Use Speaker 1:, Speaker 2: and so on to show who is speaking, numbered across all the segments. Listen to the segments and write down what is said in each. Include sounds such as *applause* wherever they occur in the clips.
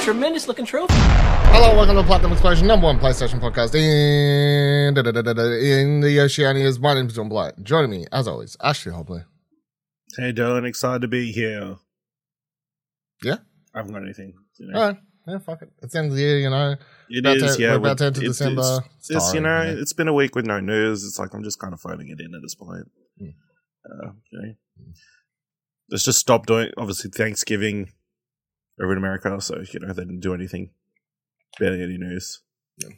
Speaker 1: tremendous looking trophy.
Speaker 2: Hello, welcome to Platinum Explosion, number one PlayStation podcast in, in the Oceanias. My name is John Blight. Joining me, as always, Ashley Hobley.
Speaker 3: Hey, Dylan, excited to be here.
Speaker 2: Yeah?
Speaker 3: I haven't got anything. You know.
Speaker 2: All right. Yeah, fuck it. It's the end of the year, you know.
Speaker 3: It
Speaker 2: about
Speaker 3: is,
Speaker 2: to-
Speaker 3: yeah.
Speaker 2: we're about
Speaker 3: with-
Speaker 2: to enter
Speaker 3: it's-
Speaker 2: December.
Speaker 3: It's,
Speaker 2: It's
Speaker 3: it's, you
Speaker 2: tiring,
Speaker 3: know,
Speaker 2: yeah.
Speaker 3: it's been a week with no news. It's like I'm just kind of phoning it in at this point.
Speaker 2: Mm.
Speaker 3: Uh, you know. Let's just stop doing. Obviously, Thanksgiving over in America, so you know they didn't do anything. Barely any news.
Speaker 2: The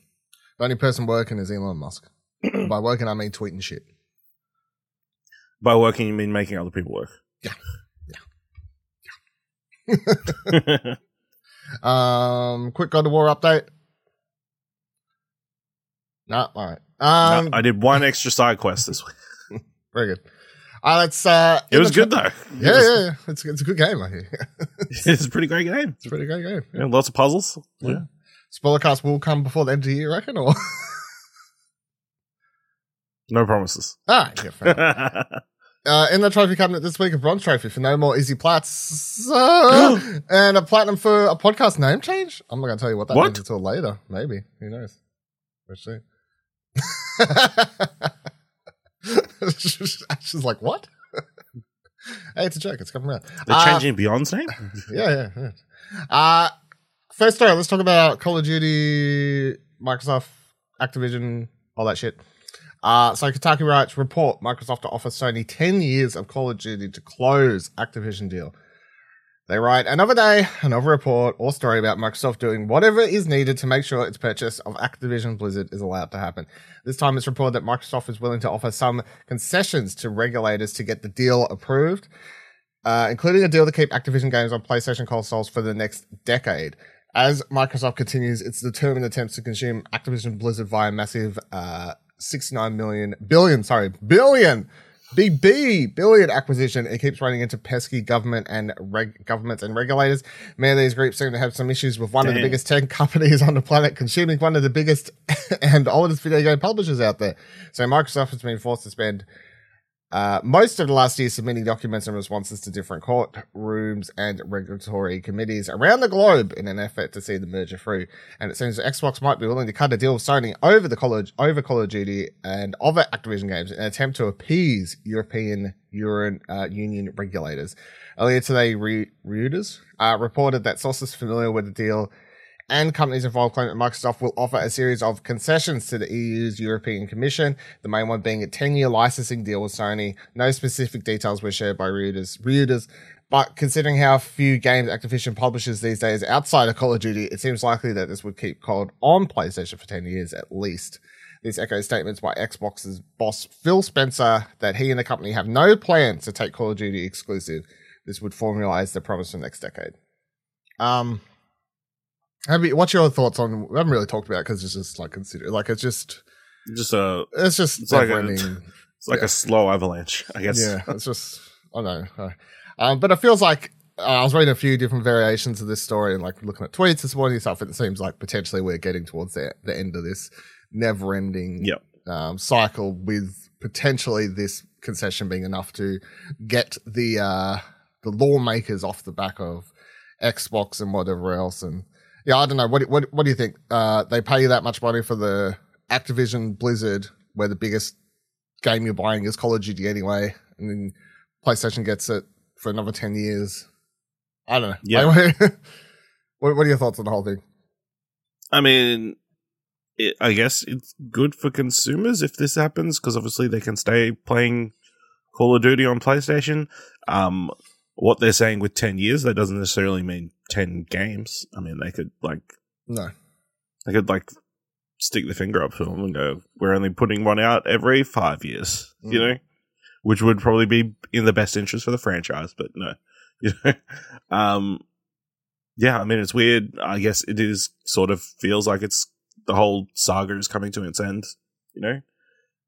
Speaker 2: only person working is Elon Musk. *clears throat* By working, I mean tweeting shit.
Speaker 3: By working, you mean making other people work.
Speaker 2: Yeah.
Speaker 3: Yeah. yeah. *laughs* *laughs*
Speaker 2: Um, quick God of War update. No, all right. Um,
Speaker 3: I did one *laughs* extra side quest this week.
Speaker 2: very good. Uh, let's. Uh,
Speaker 3: It was good though.
Speaker 2: Yeah,
Speaker 3: was-
Speaker 2: yeah, yeah. It's it's a good game. I hear. *laughs*
Speaker 3: it's a pretty great game.
Speaker 2: it's a pretty great game.
Speaker 3: Yeah, lots of puzzles.
Speaker 2: Yeah. Spoilercast will come before the end of the year, you reckon? Or
Speaker 3: No promises.
Speaker 2: right, yeah, fair. *laughs* Uh, in the trophy cabinet this week, a bronze trophy for no more easy plats, uh, *gasps* and a platinum for a podcast name change. I'm not going to tell you what that
Speaker 3: What?
Speaker 2: means until later. Maybe who knows? We'll see. *laughs* *laughs* She's like, what? *laughs* hey, it's a joke. It's coming around.
Speaker 3: They're
Speaker 2: Uh,
Speaker 3: changing Beyond's *laughs* name?
Speaker 2: yeah, yeah, yeah. Uh, first story, let's talk about Call of Duty, Microsoft, Activision, all that shit. Uh, so Kotaku writes, report Microsoft to offer Sony 10 years of Call of Duty to close Activision deal. They write, another day, another report or story about Microsoft doing whatever is needed to make sure its purchase of Activision Blizzard is allowed to happen. This time it's reported that Microsoft is willing to offer some concessions to regulators to get the deal approved uh, including a deal to keep Activision games on PlayStation consoles for the next decade. As Microsoft continues its determined attempts to consume Activision Blizzard via massive uh, 69 million billion, sorry, billion, BB billion acquisition, it keeps running into pesky government and reg- governments and regulators. Many of these groups seem to have some issues with one of the biggest 10 companies on the planet consuming one of the biggest *laughs* and oldest video game publishers out there. So Microsoft has been forced to spend uh, most of the last year submitting documents and responses to different courtrooms and regulatory committees around the globe in an effort to see the merger through. And it seems that Xbox might be willing to cut a deal with Sony over the college, over Call of Duty and other Activision games in an attempt to appease European Euro, uh, Union regulators. Earlier today, Re- Reuters uh, reported that sources familiar with the deal and companies involved claim that Microsoft will offer a series of concessions to the EU's European Commission, the main one being a 10 year licensing deal with Sony. No specific details were shared by Reuters. Reuters but considering how few games Activision publishes these days outside of Call of Duty, it seems likely that this would keep COD on PlayStation for 10 years at least. This echoes statements by Xbox's boss Phil Spencer that he and the company have no plans to take Call of Duty exclusive. This would formalize the promise for next decade. Um, have you, what's your thoughts on? We haven't really talked about because it's just like consider like it's just
Speaker 3: Just a,
Speaker 2: it's just
Speaker 3: It's like a- *laughs* it's like
Speaker 2: Yeah.
Speaker 3: a slow avalanche, I guess.
Speaker 2: Yeah, *laughs* it's just I don't know. Um, but it feels like uh, I was reading a few different variations of this story and like looking at tweets this morning and stuff. And it seems like potentially we're getting towards the, the end of this never-ending
Speaker 3: Yep.
Speaker 2: um, cycle with potentially this concession being enough to get the uh, the lawmakers off the back of Xbox and whatever else. And yeah, I don't know. What do- what what do you think? Uh, they pay you that much money for the Activision Blizzard, where the biggest game you're buying is Call of Duty anyway, and then PlayStation gets it for another ten years. I don't know.
Speaker 3: Yeah.
Speaker 2: Like, *laughs* what, what are your thoughts on the whole thing?
Speaker 3: I mean, it, I guess it's good for consumers if this happens because obviously they can stay playing Call of Duty on PlayStation. Um, what they're saying with 10 years, that doesn't necessarily mean 10 games. I mean, they could like,
Speaker 2: No.
Speaker 3: they could like stick the finger up to them and go, we're only putting one out every five years, you
Speaker 2: Mm.
Speaker 3: know, which would probably be in the best interest for the franchise, but no, *laughs* you know, um, yeah, I mean, it's weird. I guess it is sort of feels like it's the whole saga is coming to its end, you know?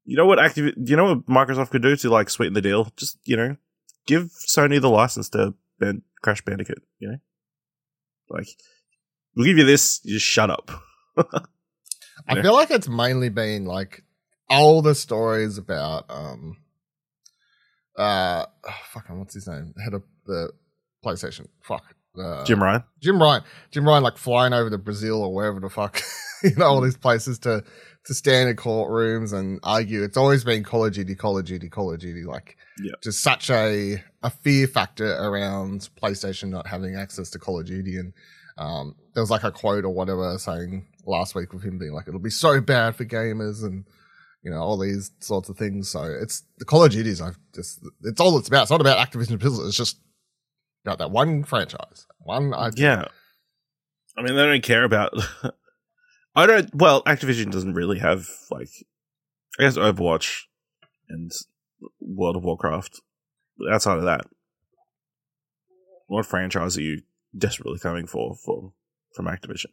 Speaker 3: You know what active, you know what Microsoft could do to like sweeten the deal? Just, you know, give Sony the license to ban- Crash Bandicoot, you know? Like, we'll give you this, you just shut up.
Speaker 2: I feel like it's mainly been like all the stories about um uh oh, fuck what's his name? Head of the PlayStation. Fuck. uh,
Speaker 3: Jim Ryan.
Speaker 2: Jim Ryan, Jim Ryan, like flying over to Brazil or wherever the fuck, *laughs* you know, all these places to to stand in courtrooms and argue. It's always been Call of Duty, Call of Duty, Call of Duty. Like,
Speaker 3: Yeah.
Speaker 2: just such a a fear factor around PlayStation not having access to Call of Duty. And um, there was like a quote or whatever saying last week with him being like, "It'll be so bad for gamers," and you know all these sorts of things. So it's the Call of Duties. I've just it's all it's about. It's not about Activision Blizzard. It's just about that one franchise, one IP.
Speaker 3: Yeah. I mean, they don't care about. I don't. Well, Activision doesn't really have like, I guess Overwatch and World of Warcraft. Outside of that, what franchise are you desperately coming for for from Activision?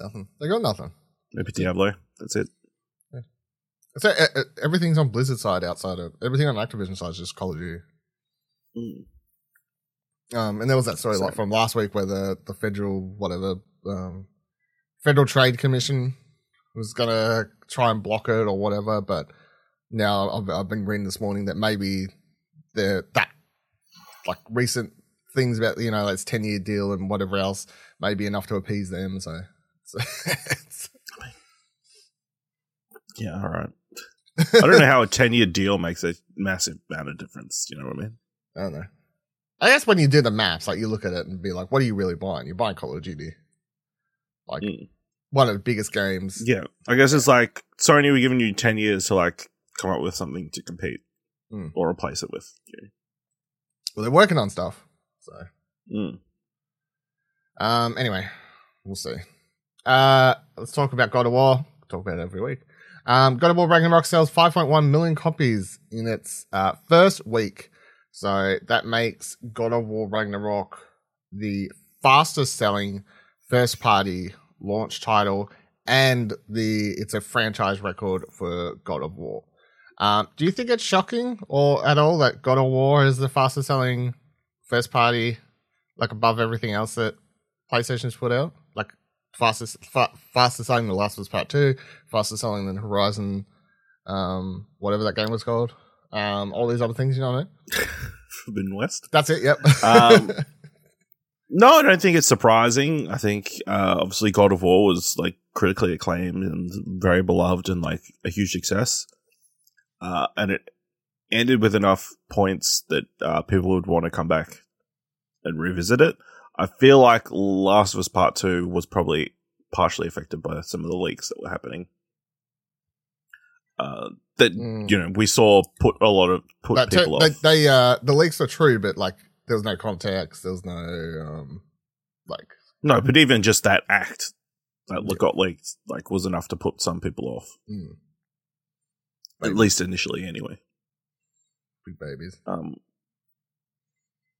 Speaker 2: Nothing. They got nothing.
Speaker 3: Maybe Diablo. That's it.
Speaker 2: So uh, everything's on Blizzard side outside of everything on Activision side is just Call of Duty. Um, and there was that story like from last week where the the federal whatever um, Federal Trade Commission was gonna try and block it or whatever, but now I've, I've been reading this morning that maybe the that like recent things about you know that's ten year deal and whatever else may be enough to appease them. So, *laughs* so it's,
Speaker 3: Yeah. All right. I don't know how a ten year deal makes a massive amount of difference. You know what I mean?
Speaker 2: I don't know. I guess when you do the maps, like you look at it and be like, what are you really buying? You're buying Call of Duty. Like
Speaker 3: Mm.
Speaker 2: One of the biggest games.
Speaker 3: Yeah. I guess it's like Sony were giving you ten years to like come up with something to compete
Speaker 2: Mm.
Speaker 3: or replace it with. You.
Speaker 2: Well, they're working on stuff. So,
Speaker 3: Mm.
Speaker 2: um, anyway, we'll see. Uh, let's talk about God of War. Talk about it every week. Um, God of War Ragnarok sells 5.1 million copies in its uh, first week. So that makes God of War Ragnarok the fastest selling first party launch title and the it's a franchise record for God of War. Um, do you think it's shocking or at all that God of War is the fastest selling first party, like above everything else that PlayStation's put out? Like fastest, fa- fastest selling than Last of Us Part Two, fastest selling than Horizon, um, whatever that game was called. Um, all these other things, you know what I mean? *laughs*
Speaker 3: Forbidden West.
Speaker 2: That's it. Yep.
Speaker 3: Um, *laughs* No, I don't think it's surprising. I think uh, obviously God of War was like critically acclaimed and very beloved and like a huge success. Uh, and it ended with enough points that uh, people would want to come back and revisit it. I feel like Last of Us Part Two was probably partially affected by some of the leaks that were happening. Uh, that
Speaker 2: Mm.
Speaker 3: you know we saw put a lot of put
Speaker 2: That
Speaker 3: people
Speaker 2: they,
Speaker 3: off.
Speaker 2: they uh the leaks are true, but like there was no context. There was no um like
Speaker 3: No, but even just that act that le- got leaked, like, was enough to put some people off.
Speaker 2: mm,
Speaker 3: At least initially, anyway.
Speaker 2: big babies.
Speaker 3: Um,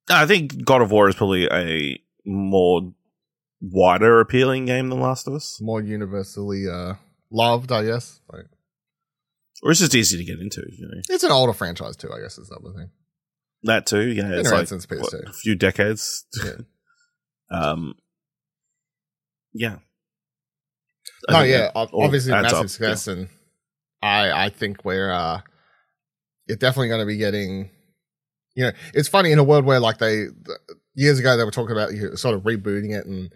Speaker 3: I think God of War is probably a more wider appealing game than Last of Us,
Speaker 2: More universally uh loved, I guess. Like
Speaker 3: or it's just easy to get into. You know,
Speaker 2: it's an older franchise too, I guess is the other thing.
Speaker 3: That too. Yeah, it's like
Speaker 2: since PS2.
Speaker 3: a few decades.
Speaker 2: Yeah. *laughs*
Speaker 3: um, yeah. I
Speaker 2: no, yeah,
Speaker 3: that
Speaker 2: ob-
Speaker 3: all
Speaker 2: obviously massive
Speaker 3: up,
Speaker 2: success, and I I think we're uh, you're definitely going to be getting. You know, it's funny in a world where like they years ago they were talking about you know, sort of rebooting it, and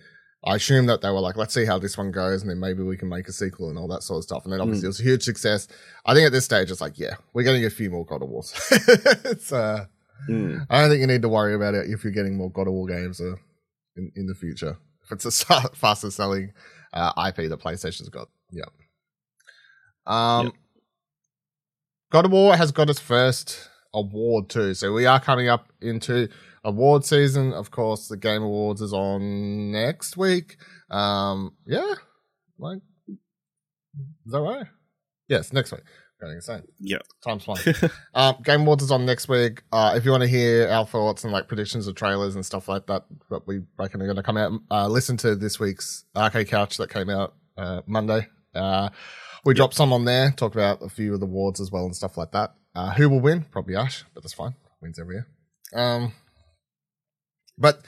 Speaker 2: I assume that they were like, let's see how this one goes, and then maybe we can make a sequel and all that sort of stuff. And then obviously
Speaker 3: Mm.
Speaker 2: it was a huge success. I think at this stage it's like, yeah, we're getting a few more God of Wars. *laughs* it's uh,
Speaker 3: Yeah. Mm.
Speaker 2: I don't think you need to worry about it if you're getting more God of War games uh, in in the future. If it's a *laughs* sa- fastest selling uh, IP that PlayStation's got, yeah. Um,
Speaker 3: Yep.
Speaker 2: God of War has got its first award too, so we are coming up into award season. Of course, the Game Awards is on next week. Um, yeah, like is that right? Yes, next week. Going insane.
Speaker 3: Yeah.
Speaker 2: Time's flying. *laughs* Um, Game Awards is on next week. Uh, if you want to hear our thoughts and like predictions of trailers and stuff like that, that we reckon are going to come out, uh, listen to this week's Arcade Couch that came out uh, Monday. Uh, we dropped some on there, talk about a few of the awards as well and stuff like that. Uh, who will win? Probably Ash, but that's fine. Wins every year. Um, but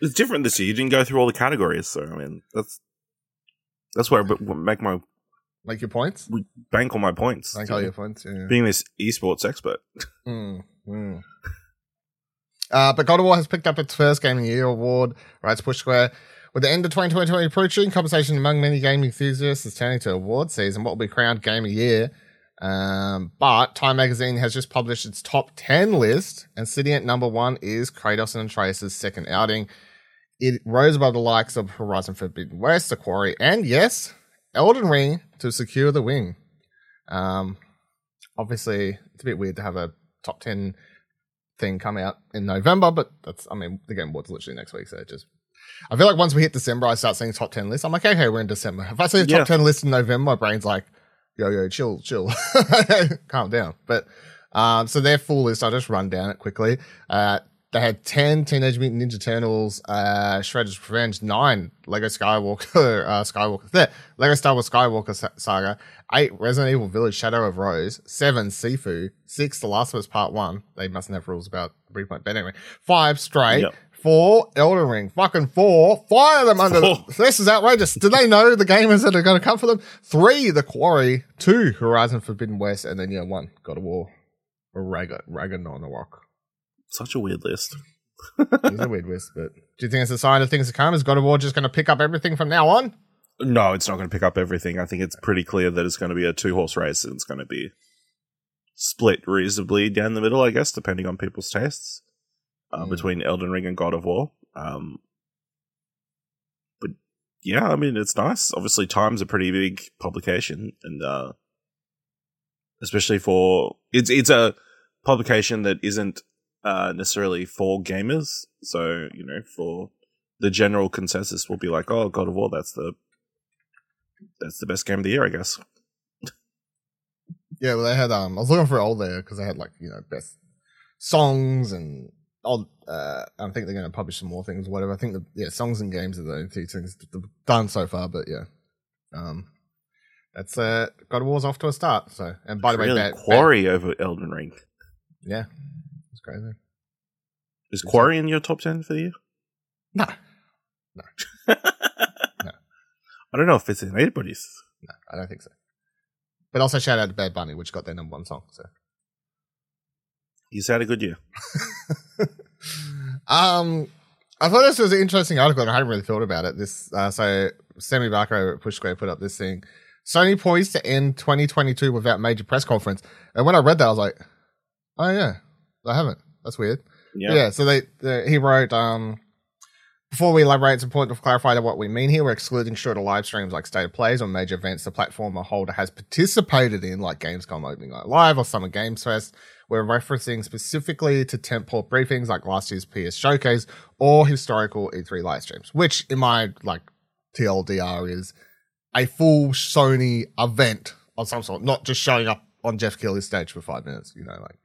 Speaker 3: It's different this year. You didn't go through all the categories, so I mean that's that's where I make my
Speaker 2: make your points.
Speaker 3: We bank all my points.
Speaker 2: Make all your points. Yeah.
Speaker 3: Being this esports expert.
Speaker 2: Mm, mm. Uh, but God of War has picked up its first Game of the Year award, writes Push Square. With the end of 2020 approaching, conversation among many gaming enthusiasts is turning to award season. What will be crowned Game of the Year? Um, but Time Magazine has just published its top 10 list, and sitting at number one is Kratos and Atreus' second outing. It rose above the likes of Horizon Forbidden West, The Quarry, and yes, Elden Ring to secure the wing. Um, obviously, it's a bit weird to have a top 10 thing come out in November, but that's, I mean, the Game Awards literally next week, so it just, I feel like once we hit December, I start seeing top 10 lists. I'm like, okay, we're in December. If I see a top
Speaker 3: Yeah.
Speaker 2: 10 list in November, my brain's like, yo, yo, chill, chill, *laughs* calm down. But, um, so their full list, I'll just run down it quickly. Uh, they had 10 Teenage Mutant Ninja Turtles, uh, Shredder's Revenge, 9 Lego Skywalker, uh, Skywalker, there, Lego Star Wars Skywalker Saga, 8 Resident Evil Village Shadow of Rose, 7 Sifu, 6 The Last of Us Part 1, they mustn't have rules about replay, but anyway, 5 Stray,
Speaker 3: Yep.
Speaker 2: 4 Elden Ring, fucking 4, fire them under,
Speaker 3: Four. *laughs*
Speaker 2: this is outrageous. Do they know the gamers that are going to come for them? 3 The Quarry, 2 Horizon Forbidden West, and then yeah, 1 God of War, Raga, Ragnarok.
Speaker 3: Such a weird list.
Speaker 2: It's a weird list, but do you think it's a sign of things to come? Is God of War just going to pick up everything from now on?
Speaker 3: No, it's not going to pick up everything. I think it's pretty clear that it's going to be a two horse race and it's going to be split reasonably down the middle, I guess, depending on people's tastes uh,
Speaker 2: Mm.
Speaker 3: between Elden Ring and God of War. Um, but yeah, I mean, it's nice. Obviously, Time's a pretty big publication, and uh, especially for it's it's a publication that isn't uh, necessarily for gamers. So you know, for the general consensus, will be like, "Oh, God of War, that's the that's the best game of the year, I guess."
Speaker 2: Yeah, well, they had. Um, I was looking for it all there because they had like you know best songs and old. Uh, I think they're going to publish some more things, or whatever. I think the yeah songs and games are the only two things they've done so far. But yeah, um, that's uh, God of War's off to a start. So, and by the way,
Speaker 3: really,
Speaker 2: bad,
Speaker 3: Quarry over Elden Ring.
Speaker 2: yeah, it's crazy.
Speaker 3: Is Quarry in your top ten for the year?
Speaker 2: No, *laughs* no.
Speaker 3: I don't know if it's in anybody's.
Speaker 2: no, I don't think so. But also shout out to Bad Bunny, which got their number one song. So.
Speaker 3: He's had a good year. *laughs*
Speaker 2: um, I thought this was an interesting article, and I hadn't really thought about it. This, uh, so Sammy Barker at Push Square put up this thing: Sony poised to end 2022 without major press conference. And when I read that, I was like, "Oh yeah, I haven't. That's weird."
Speaker 3: Yeah.
Speaker 2: Yeah. so they, the, he wrote, um, before we elaborate, it's important to clarify that what we mean here. We're excluding shorter live streams like state of plays or major events the platform or holder has participated in, like Gamescom Opening Night Live or Summer Games Fest. We're referencing specifically to tentpole briefings like last year's PS Showcase or historical E3 live streams, which in my like TLDR is a full Sony event of some sort, not just showing up on Geoff Keighley's stage for five minutes, you know, like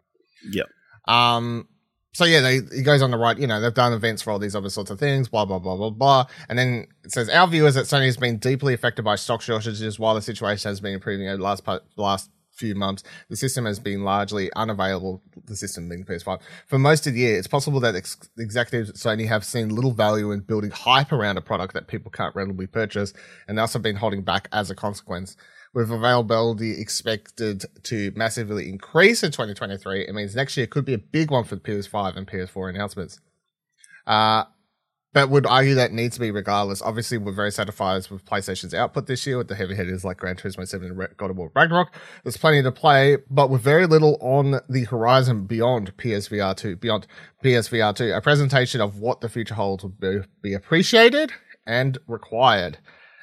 Speaker 3: Yep.
Speaker 2: Um, so yeah, they, he goes on the right, you know, they've done events for all these other sorts of things, blah, blah, blah, blah, blah. And then it says, our view is that Sony has been deeply affected by stock shortages while the situation has been improving over the last, last few months. The system has been largely unavailable, the system being the PS5. For most of the year, it's possible that ex- executives at Sony have seen little value in building hype around a product that people can't readily purchase and thus have been holding back as a consequence. With availability expected to massively increase in 2023, it means next year could be a big one for the PS5 and PS4 announcements. Uh, but would argue that needs to be regardless. Obviously, we're very satisfied with PlayStation's output this year with the heavy hitters like Gran Turismo 7 and God of War Ragnarok. There's plenty to play, but with very little on the horizon beyond PSVR 2, beyond PSVR 2. A presentation of what the future holds would be, be appreciated and required.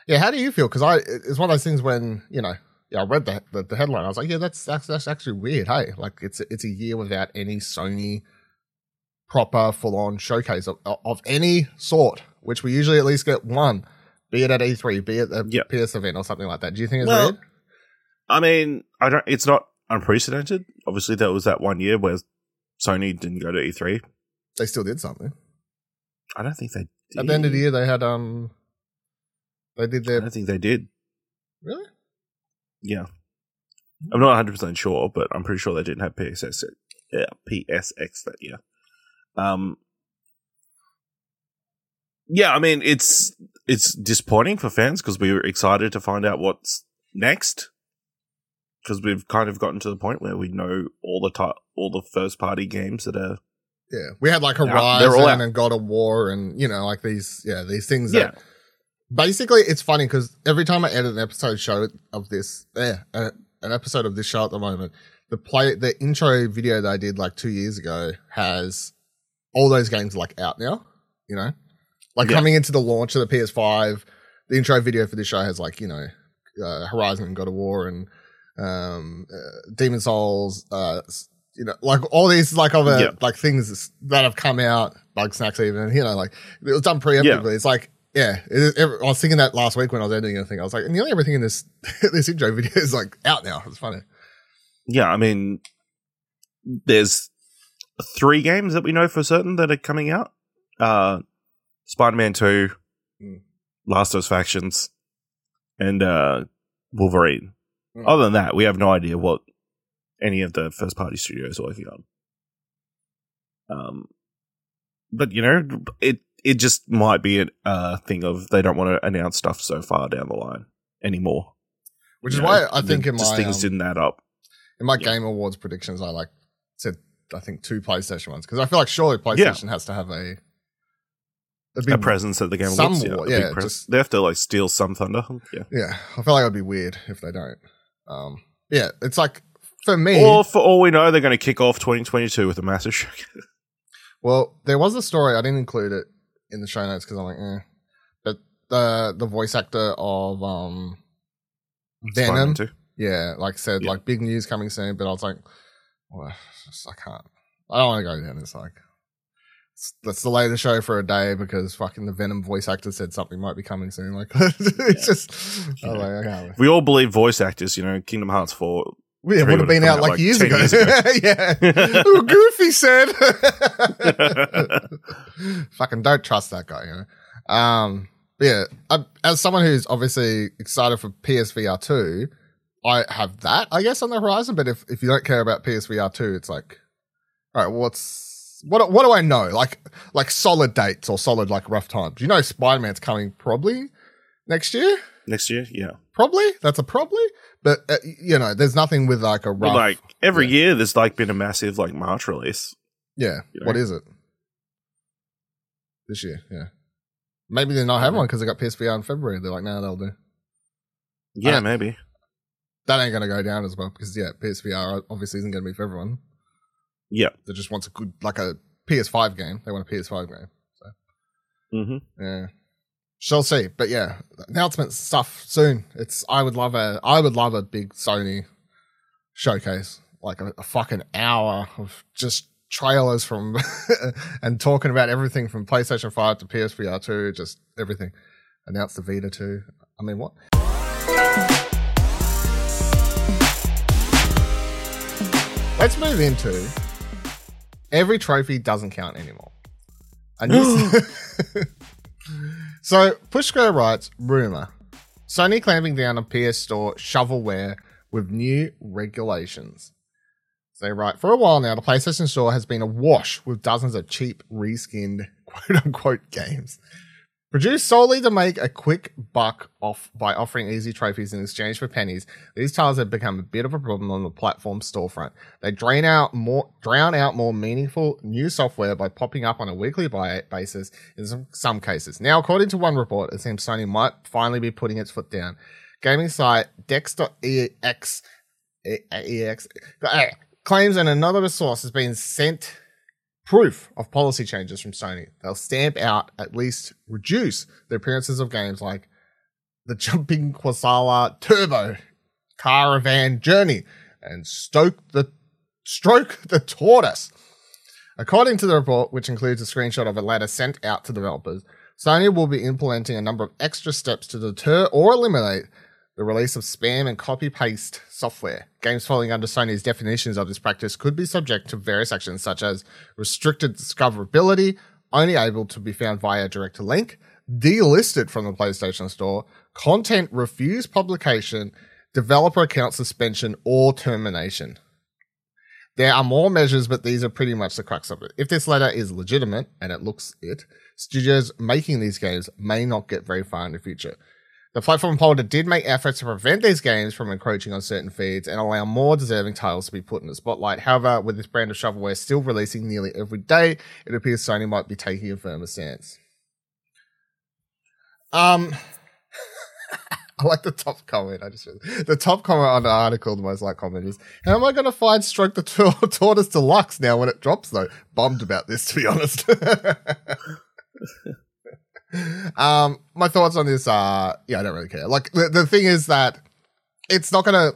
Speaker 2: Yeah, how do you feel? Because I, it's one of those things when you know, yeah, I read the, the the headline. I was like, yeah, that's that's that's actually weird. Hey, like it's it's a year without any Sony proper full on showcase of, of any sort, which we usually at least get one, be it at E3, be it a
Speaker 3: Yep.
Speaker 2: PS event or something like that. Do you think it's
Speaker 3: Well,
Speaker 2: weird?
Speaker 3: I mean, I don't. It's not unprecedented. Obviously, there was that one year where Sony didn't go to E3.
Speaker 2: They still did something.
Speaker 3: I don't think they did.
Speaker 2: At the end of the year, they had um, they did
Speaker 3: I
Speaker 2: their
Speaker 3: don't think they did.
Speaker 2: really.
Speaker 3: Yeah. I'm not 100 percent sure, but I'm pretty sure they didn't have PSX. Yeah, PSX that year. Um. Yeah, I mean it's it's disappointing for fans because we were excited to find out what's next. Because we've kind of gotten to the point where we know all the ti- all the first party games that are
Speaker 2: Yeah, we had like Horizon
Speaker 3: out.
Speaker 2: and God of War, and you know, like these, yeah, these things.
Speaker 3: Yeah.
Speaker 2: That basically, it's funny because every time I edit an episode show of this, yeah, uh, an episode of this show at the moment, the play, the intro video that I did like two years ago has all those games like out now. You know, like
Speaker 3: Yeah.
Speaker 2: coming into the launch of the PS5, the intro video for this show has like you know, uh, Horizon and God of War and um, uh, Demon Souls, uh, you know, like all these like other
Speaker 3: Yeah.
Speaker 2: like things that have come out, Bugsnax even, you know, like it was done preemptively. It's like, yeah, it is, I was thinking that last week when I was editing the thing. I was like, and the nearly everything in this *laughs* this intro video is like out now. It's funny.
Speaker 3: Yeah, I mean, there's three games that we know for certain that are coming out. Uh, Spider-Man 2,
Speaker 2: Mm.
Speaker 3: Last of Us Factions, and uh, Wolverine.
Speaker 2: Mm.
Speaker 3: Other than that, we have no idea what any of the first-party studios are working on. Um, but you know, it it just might be a uh, thing of they don't want to announce stuff so far down the line anymore.
Speaker 2: Which is
Speaker 3: know,
Speaker 2: why I
Speaker 3: the-
Speaker 2: think in
Speaker 3: just
Speaker 2: my
Speaker 3: things
Speaker 2: um,
Speaker 3: didn't add up.
Speaker 2: in my
Speaker 3: yeah.
Speaker 2: Game Awards predictions, I like said I think two PlayStation ones because I feel like surely PlayStation has to have a a
Speaker 3: a presence at the game
Speaker 2: some
Speaker 3: awards. Yeah, big
Speaker 2: yeah, just-
Speaker 3: they have to like steal some thunder. Yeah,
Speaker 2: Yeah, I feel like it'd be weird if they don't. Um, yeah, it's like for me.
Speaker 3: or for all we know, they're going to kick off 2022 with a massive showcase. *laughs*
Speaker 2: Well, there was a story I didn't include it in the show notes because I'm like, eh. But the the voice actor of um Venom, yeah, like said
Speaker 3: Yeah.
Speaker 2: like big news coming soon. But I was like, well, just- I can't. I don't want to go down this like. let's- delay the show for a day because fucking the Venom voice actor said something might be coming soon. *laughs* Like, *laughs* it's just, I was like, I can't.
Speaker 3: We all believe voice actors. You know, Kingdom Hearts 4.
Speaker 2: Yeah, it would have
Speaker 3: would've
Speaker 2: been out
Speaker 3: out,
Speaker 2: like,
Speaker 3: like,
Speaker 2: years ago.
Speaker 3: years *laughs* ago.
Speaker 2: yeah. Ooh, Goofy said. *laughs* Fucking don't trust that guy, you know. Um, yeah, I, as someone who's obviously excited for PSVR 2, I have that, I guess, on the horizon. But if, if you don't care about PSVR 2, it's like, all right, what's, what, what do I know? Like, like solid dates or solid, like rough times. You know, Spider Man's coming probably next year?
Speaker 3: Next year, yeah.
Speaker 2: Probably. That's a probably. But, uh, you know, there's nothing with like a rough.
Speaker 3: But like every
Speaker 2: yeah.
Speaker 3: year, there's like been a massive like March release.
Speaker 2: Yeah.
Speaker 3: You know?
Speaker 2: What is it? This year, yeah. Maybe they're not having one because they got PSVR in February. They're like, no, they'll do.
Speaker 3: Yeah,
Speaker 2: Uh,
Speaker 3: maybe.
Speaker 2: That ain't going to go down as well because, yeah, PSVR obviously isn't going to be for everyone.
Speaker 3: Yeah.
Speaker 2: They just want a good, like a PS5 game. They want a PS5 game.
Speaker 3: hmm
Speaker 2: Yeah. Shall see. But yeah, announcement stuff soon. It's, I would love a, I would love a big Sony showcase, like a, a fucking hour of just trailers from, *laughs* and talking about everything from PlayStation 5 to PSVR 2, just everything. Announce the Vita 2. I mean, what? Let's move into every trophy doesn't count anymore. A new- *gasps* *laughs* so, Push Square writes rumor Sony clamping down on PS Store shovelware with new regulations. So they write For a while now, the PlayStation Store has been awash with dozens of cheap, reskinned *laughs* quote unquote games. Produced solely to make a quick buck off by offering easy trophies in exchange for pennies, these tiles have become a bit of a problem on the platform storefront. They drain out more, drown out more meaningful new software by popping up on a weekly buy basis in some, some cases. Now, according to one report, it seems Sony might finally be putting its foot down. Gaming site Dex.ex EX eh, claims an anonymous source has been sent proof of policy changes from Sony. They'll stamp out, at least reduce the appearances of games like the Jumping Quasala Turbo, Caravan Journey, and Stoke the Stroke the Tortoise. According to the report, which includes a screenshot of a letter sent out to developers, Sony will be implementing a number of extra steps to deter or eliminate the release of spam and copy paste software. Games falling under Sony's definitions of this practice could be subject to various actions such as restricted discoverability, only able to be found via direct link, delisted from the PlayStation Store, content refused publication, developer account suspension, or termination. There are more measures, but these are pretty much the crux of it. If this letter is legitimate, and it looks it, studios making these games may not get very far in the future. The platform holder did make efforts to prevent these games from encroaching on certain feeds and allow more deserving titles to be put in the spotlight. However, with this brand of shovelware still releasing nearly every day, it appears Sony might be taking a firmer stance. Um, *laughs* I like the top comment. I just the top comment on the article, the most like comment is, "How am I going to find Stroke the *laughs* Tortoise Deluxe now when it drops?" Though, bummed about this to be honest. *laughs* um, my thoughts on this are, yeah, I don't really care. Like the, the thing is that it's not gonna.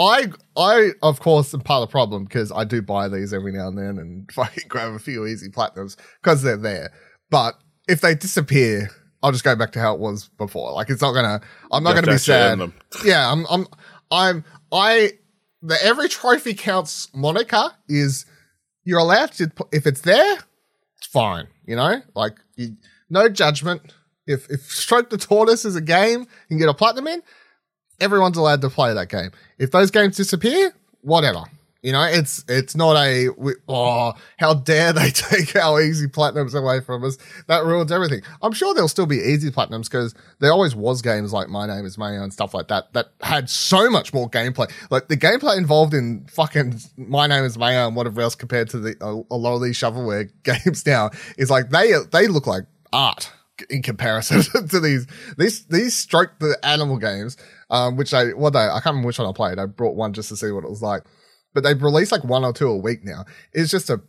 Speaker 2: I I of course am part of the problem because I do buy these every now and then and *laughs* fucking grab a few easy platinums because they're there. But if they disappear, I'll just go back to how it was before. Like it's not gonna. I'm not gonna be sad. *laughs* Yeah, I'm. I'm. I'm. I. The every trophy counts moniker is you're allowed to if it's there, it's fine. You know, like you no judgment. If if Stroke the Tortoise is a game and you can get a platinum in, everyone's allowed to play that game. If those games disappear, whatever. You know, it's it's not a oh how dare they *laughs* take our easy platinums away from us? That ruins everything. I'm sure there'll still be easy platinums because there always was games like My Name Is Mayo and stuff like that that had so much more gameplay. Like the gameplay involved in fucking My Name Is Mayo and whatever else compared to the a, a lot of these shovelware *laughs* games now is like they they look like art in comparison *laughs* to these these these stroke the animal games, um, which I what they I can't remember which one I played. I brought one just to see what it was like, but they've released like one or two a week now. It's just a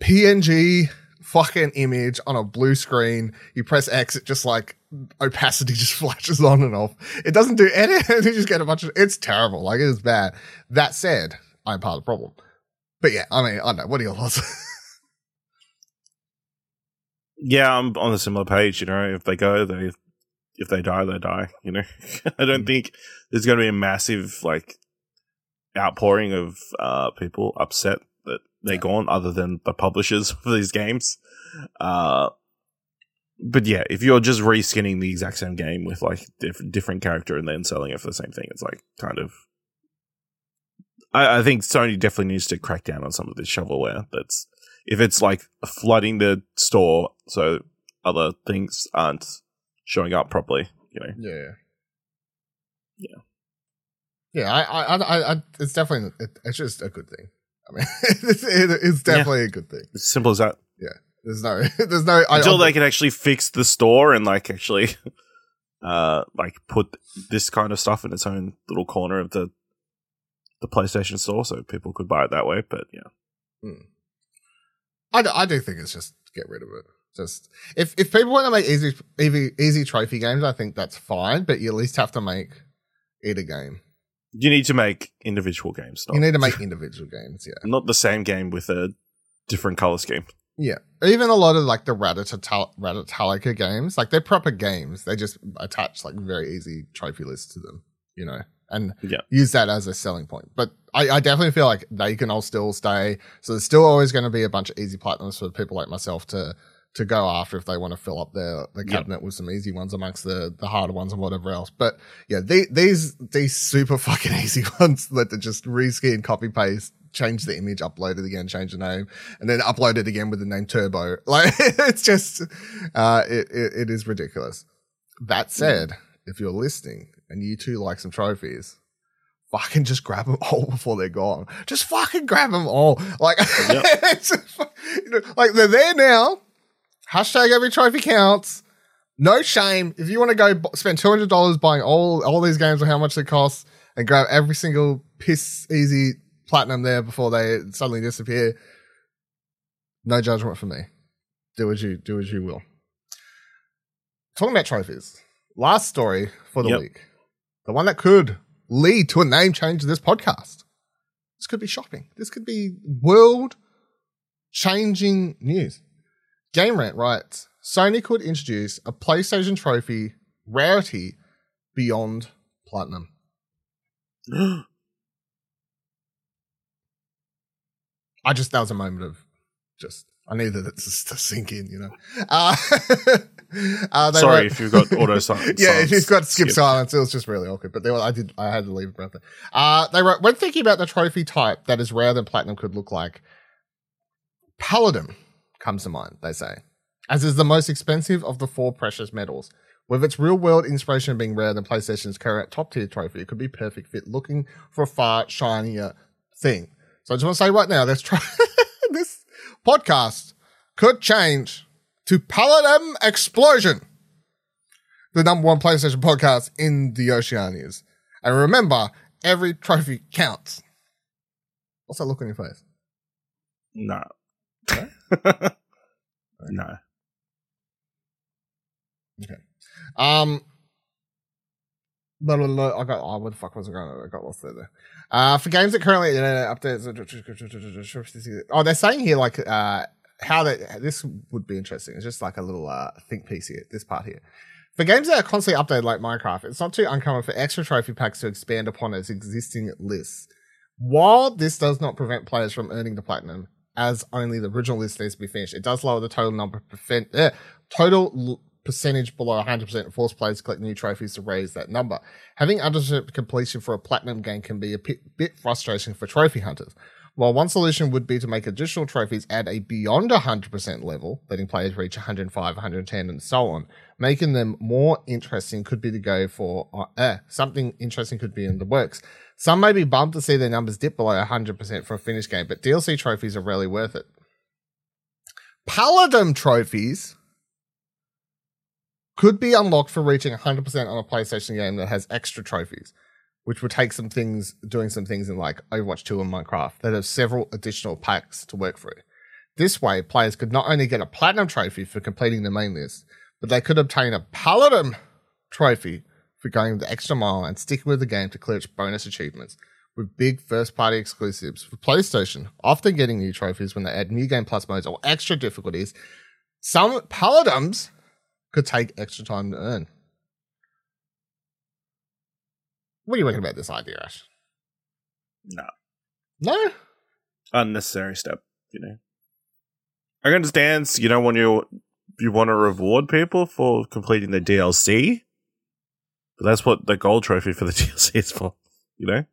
Speaker 2: PNG fucking image on a blue screen. You press X, it just like opacity *laughs* just flashes on and off. It doesn't do anything. *laughs* you just get a bunch of. It's terrible. Like it is bad. That said, I'm part of the problem. But yeah, I mean, I don't know. What are your thoughts?
Speaker 3: Yeah, I'm on a similar page. You know, if they go, they if they die, they die. You know, *laughs* I don't mm. think there's going to be a massive like outpouring of uh, people upset that they're gone, other than the publishers *laughs* of these games. Uh, but yeah, if you're just reskinning the exact same game with like diff- different character and then selling it for the same thing, it's like kind of. I, I think Sony definitely needs to crack down on some of this shovelware that's if it's like flooding the store so other things aren't showing up properly, you know.
Speaker 2: Yeah.
Speaker 3: Yeah.
Speaker 2: Yeah, I, I, I, I it's definitely, it, it's just a good thing. I mean, *laughs* it's, it, it's definitely yeah. a good thing.
Speaker 3: As simple as that.
Speaker 2: Yeah. There's no, *laughs* there's no,
Speaker 3: until I, they can actually fix the store and like actually, *laughs* uh, like put this kind of stuff in its own little corner of the, the PlayStation store so people could buy it that way. But yeah.
Speaker 2: Hmm. I, I do think it's just get rid of it. Just if if people want to make easy easy easy trophy games, I think that's fine. But you at least have to make it a game.
Speaker 3: You need to make individual games.
Speaker 2: Not, you need to make *laughs* individual games. Yeah,
Speaker 3: not the same game with a different color scheme.
Speaker 2: Yeah, even a lot of like the Ratalaika games, like they're proper games. They just attach like very easy trophy lists to them. You know, and
Speaker 3: yeah.
Speaker 2: use that as a selling point. But I, I, definitely feel like they can all still stay. So there's still always going to be a bunch of easy platinums for people like myself to to go after if they want to fill up their the cabinet yep. with some easy ones amongst the the harder ones and whatever else. But yeah, they, these these super *laughs* fucking easy ones that are just reskin, copy paste, change the image, upload it again, change the name, and then upload it again with the name Turbo. *laughs* Like it's just uh it, it, it is ridiculous. That said, if you're listening and you two like some trophies, fucking just grab them all *laughs* before they're gone. Just fucking grab them all. Like, yep. *laughs* you know, like they're there now. Hashtag every trophy counts. No shame. If you want to go b- spend two hundred dollars buying all all these games or how much they cost, and grab every single piss easy platinum there before they suddenly disappear, no judgment for me. Do as you do as you will. Talking about trophies. Last story for the yep. week. The one that could lead to a name change to this podcast. This could be shopping. This could be world changing news. Game Rant writes Sony could introduce a PlayStation Trophy rarity beyond platinum. *gasps* I just, that was a moment of just, I needed it to, sink in, you know. Uh, *laughs*
Speaker 3: Uh, Sorry wrote, if you've got auto silence. *laughs*
Speaker 2: yeah, if you've got skip, skip, silence, it was just really awkward. But they were, I did, I had to leave breath. Uh, they wrote, when thinking about the trophy type that is rarer than platinum could look like, Palladium comes to mind, they say, as is the most expensive of the four precious metals, With its real world inspiration being rare than PlayStation's current top tier trophy, it could be perfect fit looking for a far shinier thing. So I just want to say right now, let's try this *laughs* podcast could change to Paladin Explosion, the number one PlayStation podcast in the Oceanias. And remember, every trophy counts. What's that look on your face?
Speaker 3: No. *laughs* no. Okay.
Speaker 2: Um, blah, blah, blah, I got, oh, where the fuck was I going? I got lost there. Uh, for games that currently, you know, updates, oh, they're saying here, like, uh, how that, this would be interesting. It's just like a little, uh, think piece here, this part here. For games that are constantly updated like Minecraft, it's not too uncommon for extra trophy packs to expand upon its existing lists. While this does not prevent players from earning the platinum, as only the original list needs to be finished, it does lower the total number of percent, uh, total percentage below 100% and force players to collect new trophies to raise that number. Having undeserved completion for a platinum game can be a bit, frustrating for trophy hunters. While one solution would be to make additional trophies at a beyond 100% level, letting players reach 105, 110, and so on, making them more interesting could be to go for uh, eh, something interesting could be in the works. Some may be bummed to see their numbers dip below 100% for a finished game, but DLC trophies are rarely worth it. Paladin trophies could be unlocked for reaching 100% on a PlayStation game that has extra trophies, which would take some things, doing some things in like Overwatch 2 and Minecraft that have several additional packs to work through. This way, players could not only get a platinum trophy for completing the main list, but they could obtain a Paladin trophy for going the extra mile and sticking with the game to clear its bonus achievements with big first party exclusives for PlayStation, often getting new trophies when they add new game plus modes or extra difficulties. Some Paladins could take extra time to earn. What are you thinking about this idea, Ash?
Speaker 3: No.
Speaker 2: No?
Speaker 3: Unnecessary step, you know. I understand, you know, when you you want to reward people for completing the DLC. But that's what the gold trophy for the *laughs* DLC is for, you know?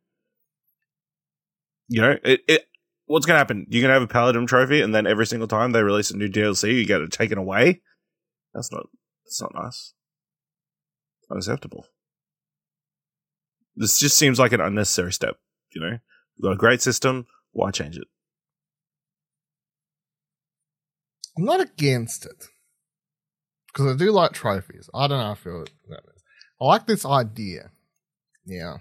Speaker 3: You know, it, it what's gonna happen? You're gonna have a Paladin trophy and then every single time they release a new DLC, you get it taken away? That's not that's not nice. Unacceptable. This just seems like an unnecessary step, you know? We've got a great system, why change it?
Speaker 2: I'm not against it. Because I do like trophies. I don't know how I feel about this. I like this idea. Yeah.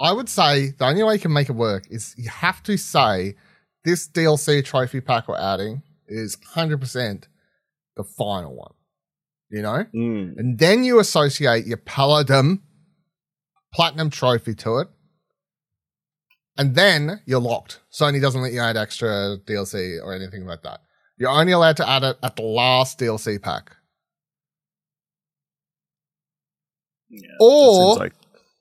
Speaker 2: I would say the only way you can make it work is you have to say this DLC trophy pack we're adding is 100% the final one. You know?
Speaker 3: Mm.
Speaker 2: And then you associate your Paladin Platinum trophy to it. And then you're locked. Sony doesn't let you add extra DLC or anything like that. You're only allowed to add it at the last DLC pack.
Speaker 3: Yeah,
Speaker 2: Or-
Speaker 3: like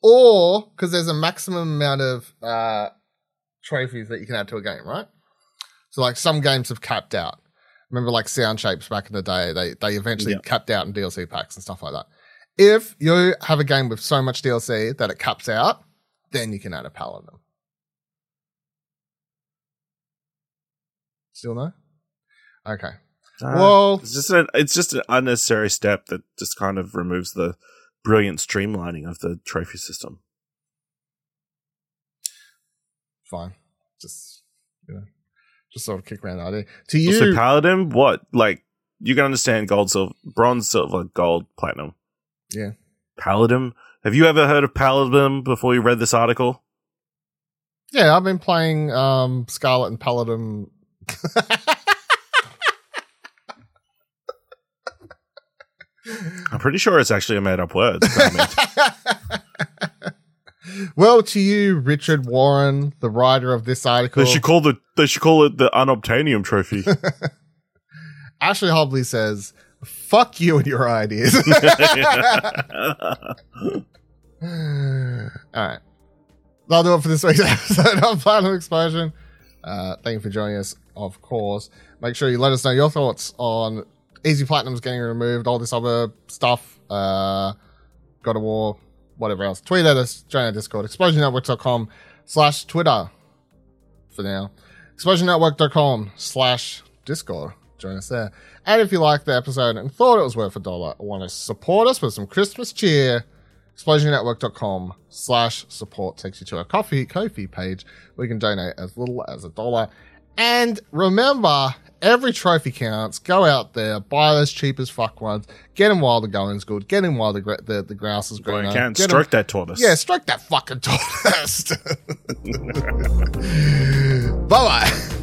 Speaker 2: or because there's a maximum amount of uh, trophies that you can add to a game, right? So like some games have capped out. Remember like Sound Shapes back in the day, they they eventually
Speaker 3: Yeah.
Speaker 2: capped out in DLC packs and stuff like that. If you have a game with so much DLC that it caps out, then you can add a paladin. Still no? Okay.
Speaker 3: Uh,
Speaker 2: well,
Speaker 3: it's just an it's just an unnecessary step that just kind of removes the brilliant streamlining of the trophy system.
Speaker 2: fine. Just you know, just sort of kick around the idea. To you,
Speaker 3: Also, paladin, what like you can understand gold, silver, bronze, silver, gold, platinum.
Speaker 2: Yeah.
Speaker 3: paladin. Have you ever heard of paladin before you read this article?
Speaker 2: Yeah, I've been playing um Scarlet and Paladin.
Speaker 3: I'm pretty sure it's actually a made up word. *laughs*
Speaker 2: Well, to you, Richard Warren, the writer of this article,
Speaker 3: they should call the they should call it the unobtainium trophy. *laughs*
Speaker 2: Ashley Hobley says, "Fuck you and your ideas." *laughs* All right, that'll do it for this week's *laughs* episode of Platinum Explosion. Uh, thank you for joining us, of course. Make sure you let us know your thoughts on Easy Platinum's getting removed, all this other stuff, uh, God of War, whatever else. Tweet at us, join our Discord, explosionnetwork.com slash Twitter for now. Explosionnetwork.com slash Discord. join us there. And if you liked the episode and thought it was worth a dollar, or want to support us with some Christmas cheer, explosionnetwork.com slash support takes you to our coffee Ko-fi page where you can donate as little as a dollar. And remember, every trophy counts. Go out there, buy those cheap as fuck ones. Get them while the going's good. Get them while the gra- the, the grouse is
Speaker 3: Going
Speaker 2: greener.
Speaker 3: can stroke that tortoise.
Speaker 2: yeah, strike that fucking tortoise. *laughs* bye bye.